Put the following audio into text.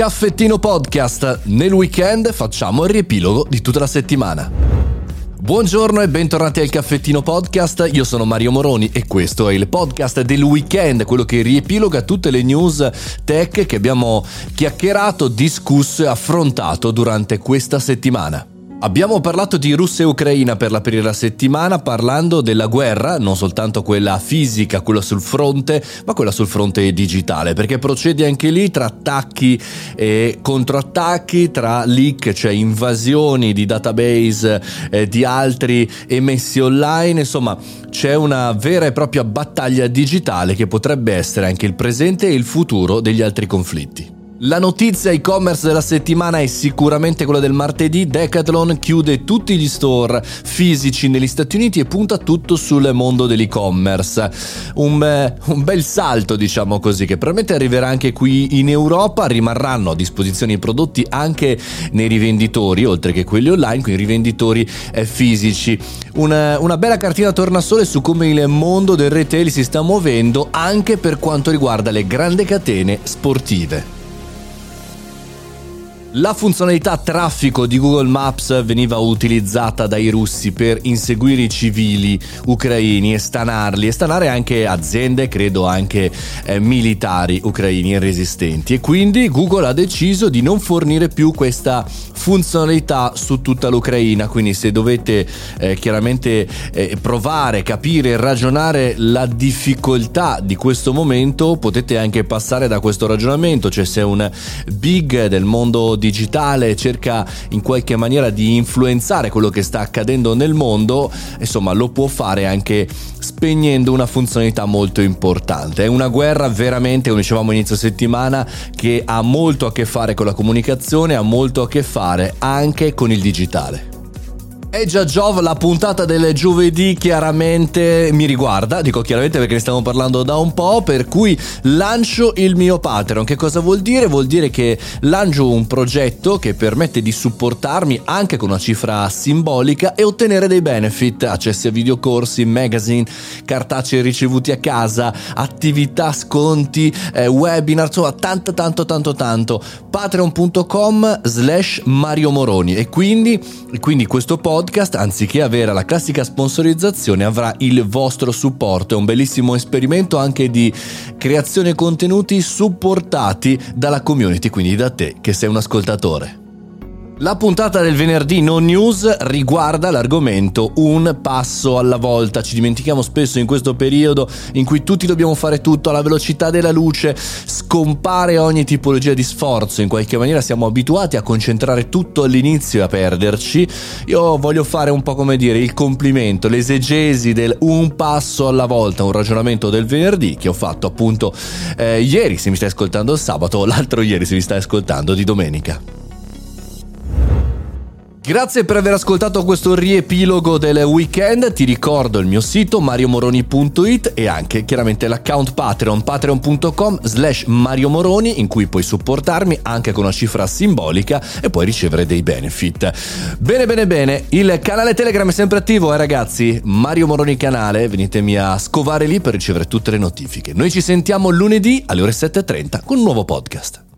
Caffettino Podcast. Nel weekend facciamo il riepilogo di tutta la settimana. Buongiorno e bentornati al Caffettino Podcast, io sono Mario Moroni e questo è il podcast del weekend, quello che riepiloga tutte le news tech che abbiamo chiacchierato, discusso e affrontato durante questa settimana. Abbiamo parlato di Russia e Ucraina per la prima settimana parlando della guerra, non soltanto quella fisica, quella sul fronte, ma quella sul fronte digitale, perché procede anche lì tra attacchi e controattacchi, tra leak, cioè invasioni di database eh, di altri emessi online, insomma c'è una vera e propria battaglia digitale che potrebbe essere anche il presente e il futuro degli altri conflitti. La notizia e-commerce della settimana è sicuramente quella del martedì. Decathlon chiude tutti gli store fisici negli Stati Uniti e punta tutto sul mondo dell'e-commerce. Un, eh, un, bel salto, diciamo così, che probabilmente arriverà anche qui in Europa. Rimarranno a disposizione i prodotti anche nei rivenditori, oltre che quelli online, quindi rivenditori eh, fisici. Una, una bella cartina tornasole su come il mondo del retail si sta muovendo anche per quanto riguarda le grandi catene sportive. La funzionalità traffico di Google Maps veniva utilizzata dai russi per inseguire i civili ucraini e stanarli e stanare anche aziende, credo anche eh, militari ucraini e resistenti. E quindi Google ha deciso di non fornire più questa funzionalità su tutta l'Ucraina, quindi se dovete eh, chiaramente eh, provare, capire, ragionare la difficoltà di questo momento, potete anche passare da questo ragionamento, cioè se un big del mondo digitale cerca in qualche maniera di influenzare quello che sta accadendo nel mondo, insomma lo può fare anche spegnendo una funzionalità molto importante. È una guerra veramente, come dicevamo inizio settimana, che ha molto a che fare con la comunicazione, ha molto a che fare anche con il digitale. E già Giov, la puntata del giovedì chiaramente mi riguarda, dico chiaramente perché ne stiamo parlando da un po', per cui lancio il mio Patreon. Che cosa vuol dire? Vuol dire che lancio un progetto che permette di supportarmi anche con una cifra simbolica e ottenere dei benefit, accessi a videocorsi, magazine, cartacei ricevuti a casa, attività, sconti, eh, webinar, insomma tanto tanto tanto tanto. Patreon.com slash Mario Moroni e quindi, quindi questo podcast podcast, anziché avere la classica sponsorizzazione, avrà il vostro supporto. È un bellissimo esperimento anche di creazione contenuti supportati dalla community, quindi da te che sei un ascoltatore. La puntata del venerdì non news riguarda l'argomento un passo alla volta. Ci dimentichiamo spesso in questo periodo in cui tutti dobbiamo fare tutto alla velocità della luce, scompare ogni tipologia di sforzo, in qualche maniera siamo abituati a concentrare tutto all'inizio e a perderci. Io voglio fare un po' come dire il complimento, l'esegesi del un passo alla volta, un ragionamento del venerdì che ho fatto appunto eh, ieri se mi stai ascoltando il sabato, l'altro ieri se mi stai ascoltando di domenica. Grazie per aver ascoltato questo riepilogo del weekend. Ti ricordo il mio sito mariomoroni.it e anche chiaramente l'account Patreon patreon.com slash mariomoroni in cui puoi supportarmi anche con una cifra simbolica e puoi ricevere dei benefit. Bene bene bene, il canale Telegram è sempre attivo eh ragazzi, Mario Moroni canale, venitemi a scovare lì per ricevere tutte le notifiche. Noi ci sentiamo lunedì alle ore 7.30 con un nuovo podcast.